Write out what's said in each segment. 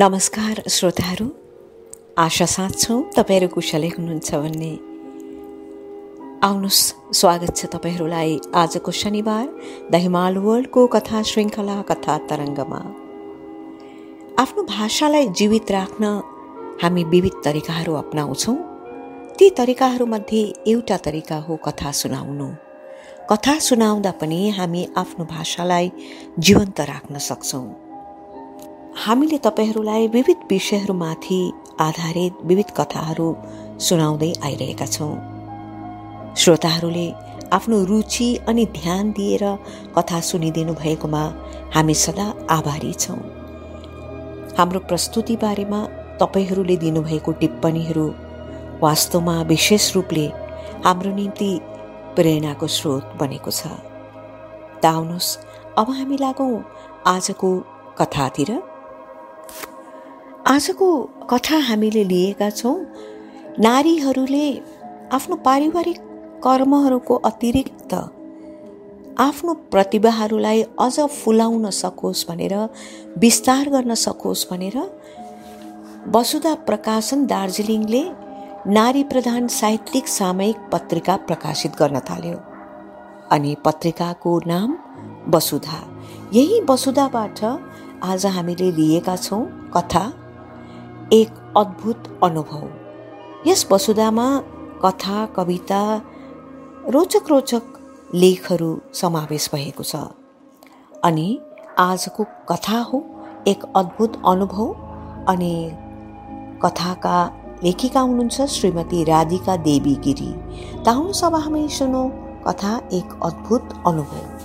नमस्कार श्रोताहरू। आशा साँच्छौँ तपाईँहरू कुशलै हुनुहुन्छ भन्ने। आउनुहोस् स्वागत छ तपाईँहरूलाई आजको शनिबार द हिमाल वर्ल्डको कथा श्रृङ्खला कथा तरङ्गमा। आफ्नो भाषालाई जीवित राख्न हामी विविध तरिकाहरू अप्नाउँछौँ। ती तरिकाहरूमध्ये एउटा तरिका हो कथा सुनाउनु। कथा सुनाउँदा पनि हामी आफ्नो भाषालाई जीवन्त राख्न सक्छौँ। हामीले तपाईँहरूलाई विविध विषयहरूमाथि आधारित विविध कथाहरू सुनाउँदै आइरहेका छौँ। श्रोताहरूले आफ्नो रुचि अनि ध्यान दिएर कथा सुनिदिनु भएकोमा हामी सदा आभारी छौँ। हाम्रो प्रस्तुति बारेमा तपाईँहरूले दिनुभएको टिप्पणीहरू वास्तवमा विशेष रूपले हाम्रो निम्ति प्रेरणाको स्रोत बनेको छ। त आउनुहोस् अब हामी लागौँ आजको कथातिर। आजको कथा हामीले लिएका छौँ। नारीहरूले आफ्नो पारिवारिक कर्महरूको अतिरिक्त आफ्नो प्रतिभाहरूलाई अझ फुलाउन सकोस् भनेर विस्तार गर्न सकोस् भनेर वसुधा प्रकाशन दार्जिलिङले नारी प्रधान साहित्यिक सामयिक पत्रिका प्रकाशित गर्न थाल्यो। अनि पत्रिकाको नाम वसुधा। यही वसुधाबाट आज हामीले लिएका छौँ कथा। एक अद्भुत अनुभव। यस वसुधामा कथा कविता रोचक रोचक लेखहरू समावेश भएको छ। अनि आजको कथा हो एक अद्भुत अनुभव। अनि कथाका लेखिका हुनुहुन्छ श्रीमती राधिका देवी गिरी। त सब हामी सुनौ कथा एक अद्भुत अनुभव।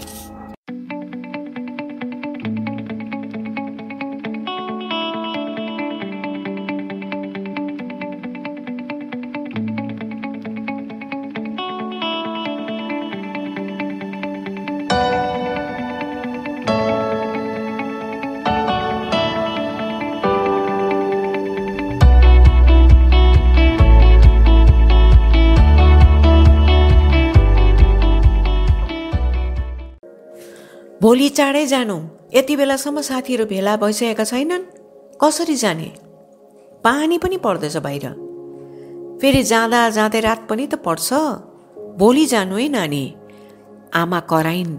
भोलि चाँडै जानु। यति बेलासम्म साथीहरू भेला भइसकेका छैनन्। कसरी जाने? पानी पनि पर्दैछ बाहिर। फेरि जाँदा जाँदै रात पनि त पर्छ। भोलि जानु है नानी। आमा कराइन्।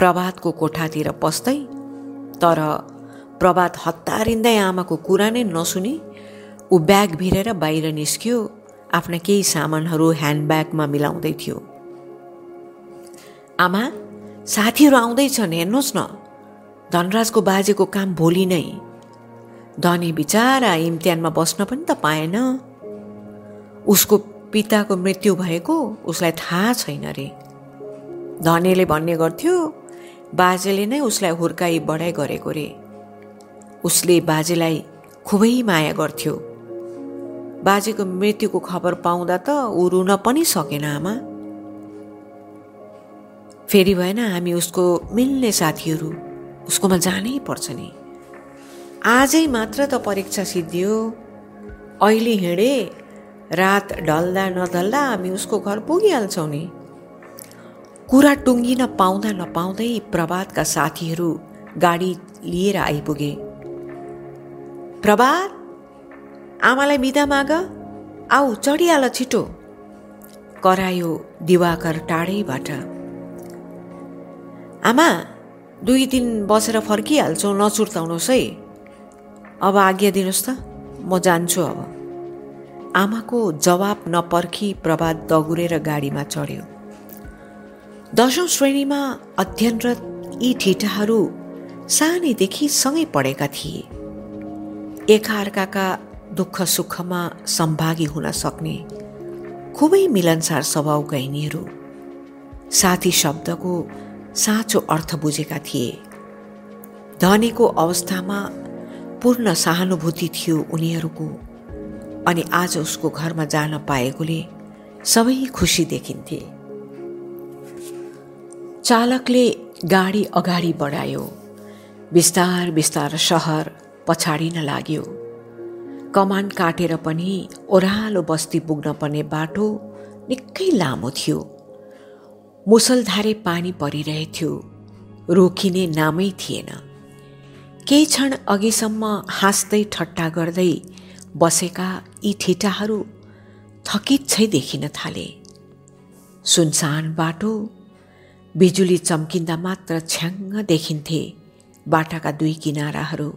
प्रभातको कोठातिर पस्दै तर प्रभात हतारिँदै आमाको कुरा नै नसुनी। ऊ ब्याग भिरेर बाहिर निस्क्यो। आफ्ना केही सामानहरू ह्यान्डब्यागमा मिलाउँदै थियो। आमा साथीहरू आउँदैछन् हेर्नुहोस् न। धनराजको बाजेको काम भोलि नै। धनी बिचारा इम्तिहानमा बस्न पनि त पाएन। उसको पिताको मृत्यु भएको उसलाई थाहा छैन रे। धनीले भन्ने गर्थ्यो बाजेले नै उसलाई हुर्काई बढाइ गरेको रे। उसले बाजेलाई खुबै माया गर्थ्यो। बाजेको मृत्युको खबर पाउँदा त ऊ रुन पनि सकेन आमा। फेरि भएन हामी उसको मिल्ने साथीहरू उसकोमा जानै पर्छ नि। आजै मात्र त परीक्षा सिद्धियो। अहिले हिँडे रात ढल्दा नढल्दा हामी उसको घर पुगिहाल्छौँ नि। कुरा टुङ्गिन पाउँदा नपाउँदै प्रभातका साथीहरू गाडी लिएर आइपुगे। प्रभात आमालाई बिदा माग। आऊ चढिहाल छिटो। करायो दिवाकर टाढैबाट। आमा दुई दिन बसेर फर्किहाल्छौँ नचुर्ताउनुहोस् है। अब आज्ञा दिनुहोस् त म जान्छु अब। आमाको जवाब नपर्खी प्रभात दगुरेर गाडीमा चढ्यो। दशौँ श्रेणीमा अध्ययनरत यी ठिटाहरू सानैदेखि सँगै पढेका थिए। एकाअर्काका दुःख सुखमा सम्भागी हुन सक्ने खुबै मिलनसार स्वभावका यिनीहरू। साथी शब्दको साँचो अर्थ बुझेका थिए। धनीको अवस्थामा पूर्ण सहानुभूति थियो उनीहरूको अनि आज उसको घरमा जान पाएकोले सबै खुसी देखिन्थे। चालकले गाडी अगाडि बढायो। बिस्तार बिस्तार सहर पछाडिन लाग्यो। कमान काटेर पनि ओह्रालो बस्ती पुग्न पर्ने बाटो निकै लामो थियो। मुसलधारे पानी परिरहेथ्यो। रोकिने नामै थिएन। केही क्षण अघिसम्म हाँस्दै ठट्टा गर्दै बसेका यी ठिटाहरू थकित छै देखिन थाले। सुनसान बाटो बिजुली चम्किँदा मात्र छ्याङ्ग देखिन्थे बाटाका दुई किनाराहरू।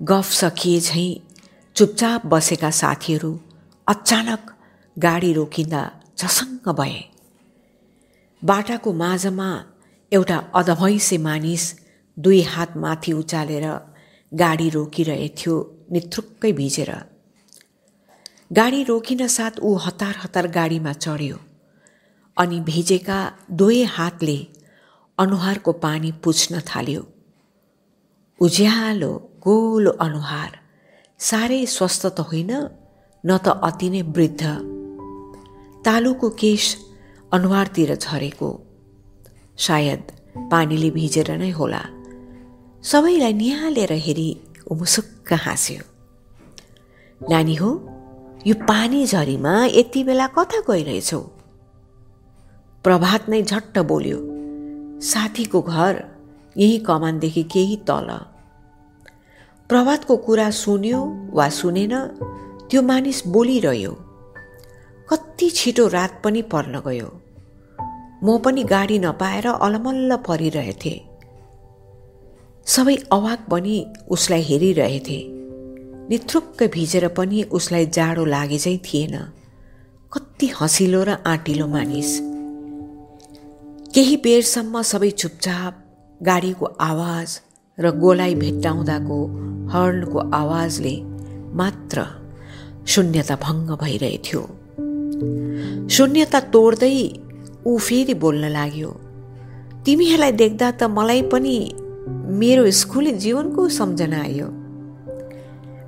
गफ सकिए झैँ चुपचाप बसेका साथीहरू अचानक गाडी रोकिँदा झसङ्ग भए। बाटाको माझमा एउटा अधभैँसे मानिस दुई हात माथि उचालेर गाडी रोकिरहेथ्यो निथ्रुक्कै भिजेर। गाडी रोकिन साथ ऊ हतार हतार गाडीमा चढ्यो अनि भिजेका दुवै हातले अनुहारको पानी पुछ्न थाल्यो। उज्यालो गोलो अनुहार साह्रै स्वस्थ त होइन न त अति नै वृद्ध। तालुको केश अनुहारतिर झरेको। सायद पानीले भिजेर नै होला। सबैलाई निहालेर हेरी ऊ मुसुक्क हाँस्यो। नानी हो यो पानी झरीमा यति बेला कता गइरहेछौ? प्रभात नै झट्ट बोल्यो। साथीको घर यही कमानदेखि केही तल। प्रभातको कुरा सुन्यो वा सुनेन त्यो मानिस बोलिरह्यो। कति छिटो रात पनि पर्न गयो। म पनि गाडी नपाएर अलमल्ल परिरहेथे। सबै अवाक बनी उसलाई हेरिरहेथे। निथ्रुक्क भिजेर पनि उसलाई जाडो लागे चाहिँ थिएन। कति हँसिलो र आँटिलो मानिस। केही बेरसम्म सबै चुपचाप गाडीको आवाज र गोलाई भेट्टाउँदाको हर्नको आवाजले मात्र शून्यता भङ्ग भइरहेथ्यो। शून्यता तोड्दै ऊ फेरि बोल्न लाग्यो तिमीहरूलाई देख्दा त मलाई पनि मेरो स्कुले जीवनको सम्झना आयो।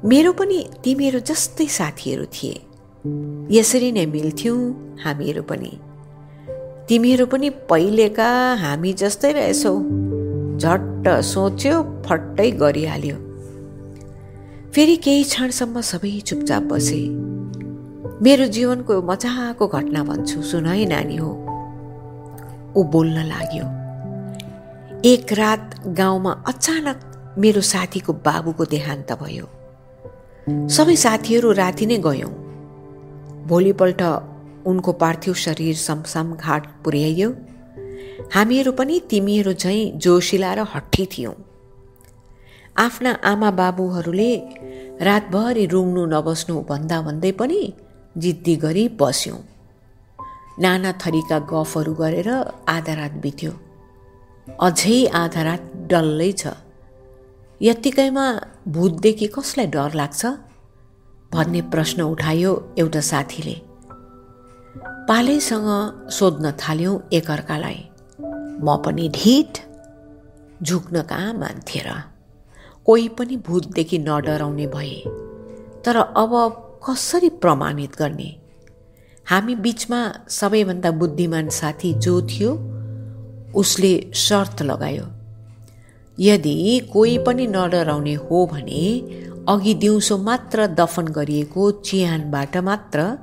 मेरो पनि तिमीहरू जस्तै साथीहरू थिए। यसरी नै मिल्थ्यौँ हामीहरू पनि। तिमीहरू पनि पहिलेका हामी जस्तै रहेछौ। झट्ट सोच्यो फट्टै गरिहाल्यो। फेरि केही क्षणसम्म सबै चुपचाप बसे। मेरो जीवनको मजाको घटना भन्छु। सुन है नानी हो। ऊ बोल्न लाग्यो। एक रात गाउँमा अचानक मेरो साथीको बाबुको देहान्त भयो। सबै साथीहरू राति नै गयौँ। भोलिपल्ट उनको पार्थिव शरीर समसम घाट पुर्याइयो। हामीहरू पनि तिमीहरू झैँ जोसिला र हट्ठी थियौँ। आफ्ना आमा बाबुहरूले रातभरि रुङ्नु नबस्नु भन्दा भन्दै पनि जिद्दी गरी बस्यौँ। नाना थरीका गफहरू गरेर आधा रात बित्यो। अझै आधा रात डल्लै छ। यत्तिकैमा भूतदेखि कसलाई डर लाग्छ? भन्ने प्रश्न उठायो एउटा साथीले। पालैसँग सोध्न थाल्यौँ एकअर्कालाई। म पनि ढिट झुक्न कहाँ मान्थे र? कोही पनि भूतदेखि नडराउने भए। तर अब कसरी प्रमाणित गर्ने? हामी बिचमा सबैभन्दा बुद्धिमान साथी जो थियो उसले शर्त लगायो। यदि कोही पनि नडराउने हो भने अघि दिउँसो मात्र दफन गरिएको चिहानबाट मात्र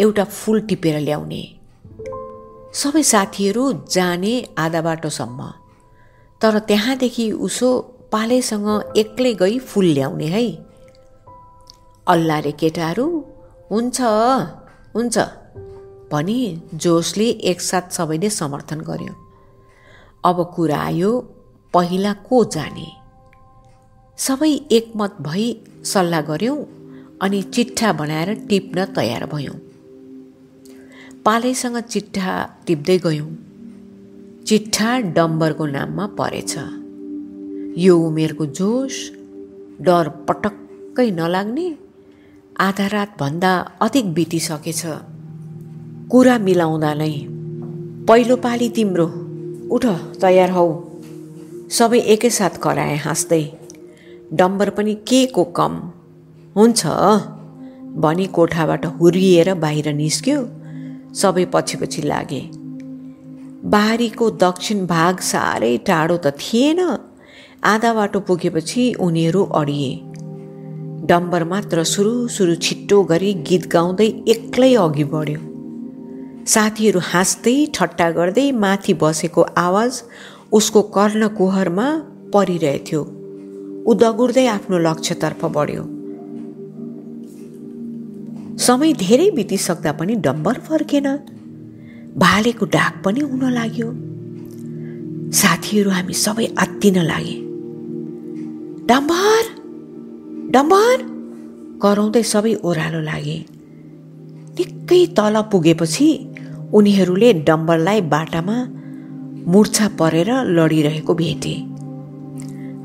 एउटा फुल टिपेर ल्याउने। सबै साथीहरू जाने आधा बाटोसम्म। तर त्यहाँदेखि उसो पालेसँग एक्लै गई फुल ल्याउने है। अल्लाह केटाहरू हुन्छ हुन्छ भनी जोसले एकसाथ सबैले समर्थन गर्यो। अब कुरा आयो पहिला को जाने? सबै एकमत भई सल्लाह गऱ्यौँ अनि चिट्ठा बनाएर टिप्न तयार भयौँ। पालैसँग चिट्ठा टिप्दै गयौँ। चिट्ठा डम्बरको नाममा परेछ। यो उमेरको जोस डर पटक्कै नलाग्ने आधा रातभन्दा अधिक बितिसकेछ। कुरा मिलाउँदा नै। पहिलो पाली तिम्रो। उठ तयार हौ। सबै एकैसाथ कराए हाँस्दै। डम्बर पनि के को कम? हुन्छ भनी कोठाबाट हुर्रिएर बाहिर निस्क्यो। सबै पछि पछि लागे। बारीको दक्षिण भाग साह्रै टाढो त थिएन। आधा बाटो पुगेपछि उनीहरू अडिए। डम्बर मात्र सुरु सुरु छिट्टो गरी गीत गाउँदै एक्लै अघि बढ्यो। साथीहरू हाँस्दै ठट्टा गर्दै माथि बसेको आवाज उसको कर्ण कुहरमा परिरहेथ्यो। ऊ दगुर्दै आफ्नो लक्ष्यतर्फ बढ्यो। समय धेरै बितिसक्दा पनि डम्बर फर्केन। भालेको डाक पनि हुन लाग्यो। साथीहरू हामी सबै आत्तिन लागे। डम्बर! डम्बर कराउँदै सबै ओह्रालो लागे। निकै तल पुगेपछि उनीहरूले डम्बरलाई बाटामा मुर्छा परेर लडिरहेको भेटे।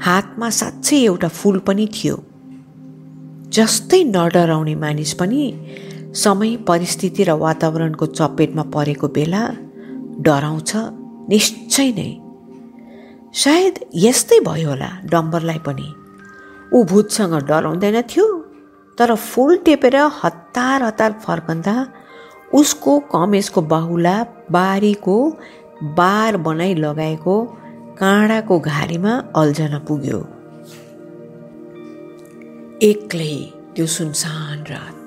हातमा साँच्चै एउटा फुल पनि थियो। जस्तै नडराउने मानिस पनि समय परिस्थिति र वातावरणको चपेटमा परेको बेला डराउँछ निश्चय नै। सायद यस्तै भयो होला डम्बरलाई पनि। ऊ भूतसँग डराउँदैन थियो तर फुल टेपेर हतार हतार फर्कँदा उसको कमेजको बाहुला बारीको बार बनाइ लगाएको काँडाको घारीमा अल्झन पुग्यो। एक्लै त्यो सुनसान रात।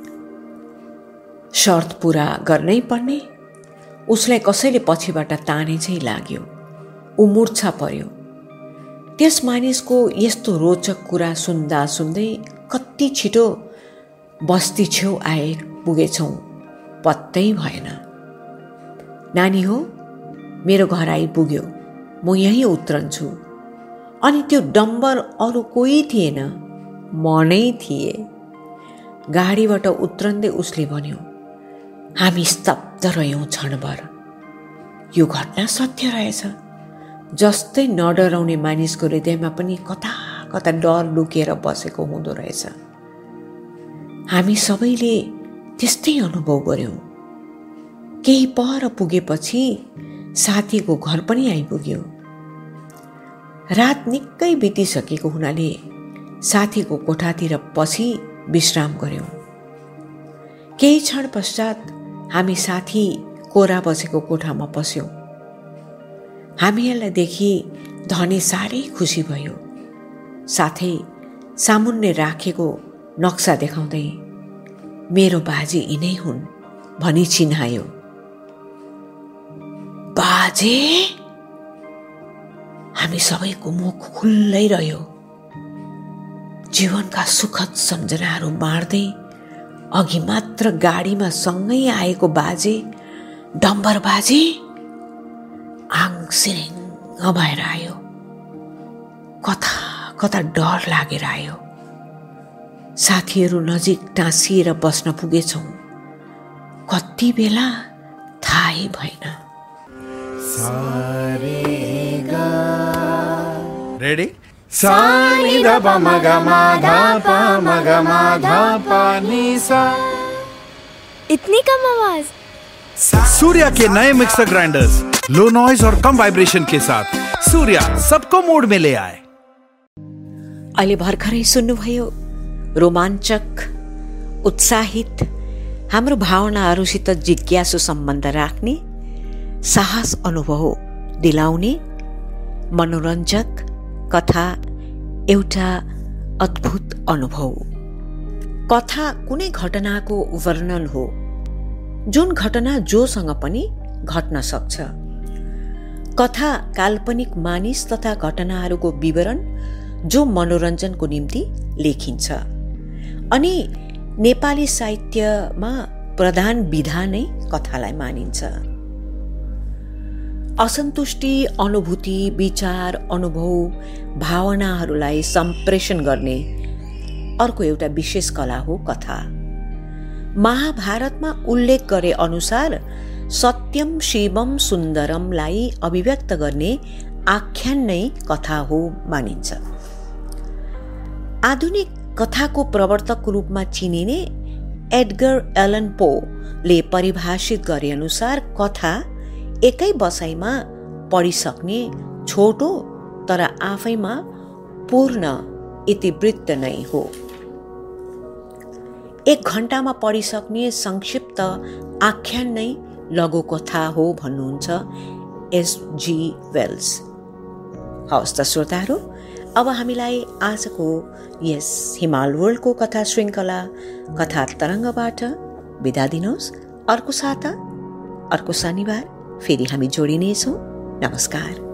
शर्त पुरा गर्नै पर्ने उसलाई कसैले पछिबाट ताने चाहिँ लाग्यो। ऊ मुर्छा पर्यो। त्यस मानिसको यस्तो रोचक कुरा सुन्दा सुन्दै कति छिटो बस्ती छेउ आए पुगेछौँ। पत्तै भएन। नानी हो मेरो घर आइपुग्यो। म यहीँ उत्रन्छु अनि त्यो डम्बर अरू कोही थिएन। म नै थिएँ। गाडीबाट उत्रन्दै उसले भन्यो हामी स्तब्ध रह्यौँ क्षणभर। यो घटना सत्य रहेछ। जस्तै नडराउने मानिसको हृदयमा पनि कता कता डर लुकेर बसेको हुँदो रहेछ। हामी सबैले त्यस्तै अनुभव गऱ्यौँ केही पर पुगेपछि साथीको घर पनि आइपुग्यो। रात निकै बितिसकेको हुनाले साथीको कोठातिर पछि विश्राम गऱ्यौँ केही क्षण पश्चात हामी साथी कोरा बसेको कोठामा पस्यौँ। हामीहरूलाई देखि धनी साह्रै खुसी भयो। साथै सामुन्ने राखेको नक्सा देखाउँदै मेरो बाजे यिनै हुन् भनी चिन्हायो। बाजे? हामी सबैको मुख खुल्लै रह्यो। जीवनका सुखद सम्झनाहरू बाँड्दै अघि मात्र गाडीमा सँगै आएको बाजे डम्बर बाजे? आङ सिरिङ भएर आयो कता कता डर लागेर आयो साथीहरू नजिक टाँसिएर बस्न पुगेछौँ। कति बेला थाहै भएन। रेडी सानी ध प म ग म ध प म ग म ध प नि सा। इतनी कम आवाज। सूर्या के नए मिक्सर ग्राइंडर्स, लो नॉइज़ और कम वाइब्रेशन के साथ। सूर्या, सबको मूड में ले आए। अहिले भर्खरै सुन्नुभयो रोमाञ्चक उत्साहित, हाम्रो भावनाहरूसित जिज्ञासु सम्बन्ध राख्ने, साहस अनुभव दिलाउने मनोरञ्जक कथा, एउटा अद्भुत अनुभव। कथा कुनै घटनाको वर्णन हो जुन घटना जोसँग पनि घट्न सक्छ। कथा काल्पनिक मानिस तथा घटनाहरूको विवरण जो मनोरञ्जनको निम्ति लेखिन्छ। अनि नेपाली साहित्यमा प्रधान विधा नै कथालाई मानिन्छ। असन्तुष्टि अनुभूति विचार अनुभव भावनाहरूलाई सम्प्रेषण गर्ने अर्को एउटा विशेष कला हो कथा। महाभारतमा उल्लेख गरे अनुसार सत्यम शिवम सुन्दरमलाई अभिव्यक्त गर्ने आख्यान नै कथा हो मानिन्छ। आधुनिक कथाको प्रवर्तकको रूपमा चिनिने एडगर एलन पोले परिभाषित गरे अनुसार कथा एकै बसाइमा पढिसक्ने छोटो तर आफैमा पूर्ण इतिवृत्त नै हो। एक घन्टामा पढिसक्ने संक्षिप्त आख्यान नै लघुकथा हो भन्नुहुन्छ एसजी वेल्स। हवस् त श्रोताहरू अब हामीलाई आजको यस हिमाल वर्ल्डको कथा श्रृङ्खला कथा तरङ्गबाट बिदा दिनुहोस्। अर्को साता अर्को शनिबार फेरि हामी जोडिनेछौँ। नमस्कार।